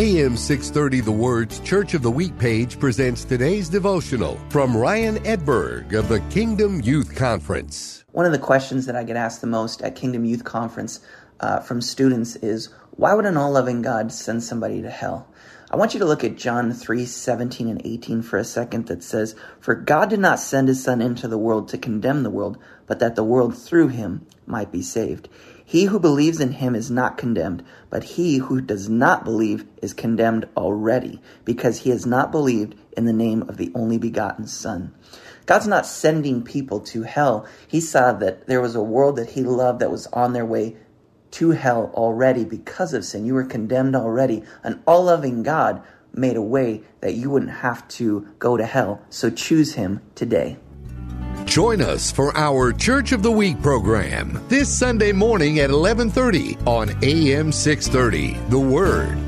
AM 630 The Word's Church of the Week page presents today's devotional from Ryan Edberg of the Kingdom Youth Conference. One of the questions that I get asked the most at Kingdom Youth Conference uh, from students is why would an all loving God send somebody to hell? I want you to look at John 3 17 and 18 for a second that says, For God did not send his Son into the world to condemn the world, but that the world through him might be saved. He who believes in him is not condemned, but he who does not believe is condemned already, because he has not believed in the name of the only begotten Son. God's not sending people to hell. He saw that there was a world that he loved that was on their way to hell already because of sin. You were condemned already. An all loving God made a way that you wouldn't have to go to hell. So choose him today. Join us for our Church of the Week program this Sunday morning at 11:30 on AM 630. The Word.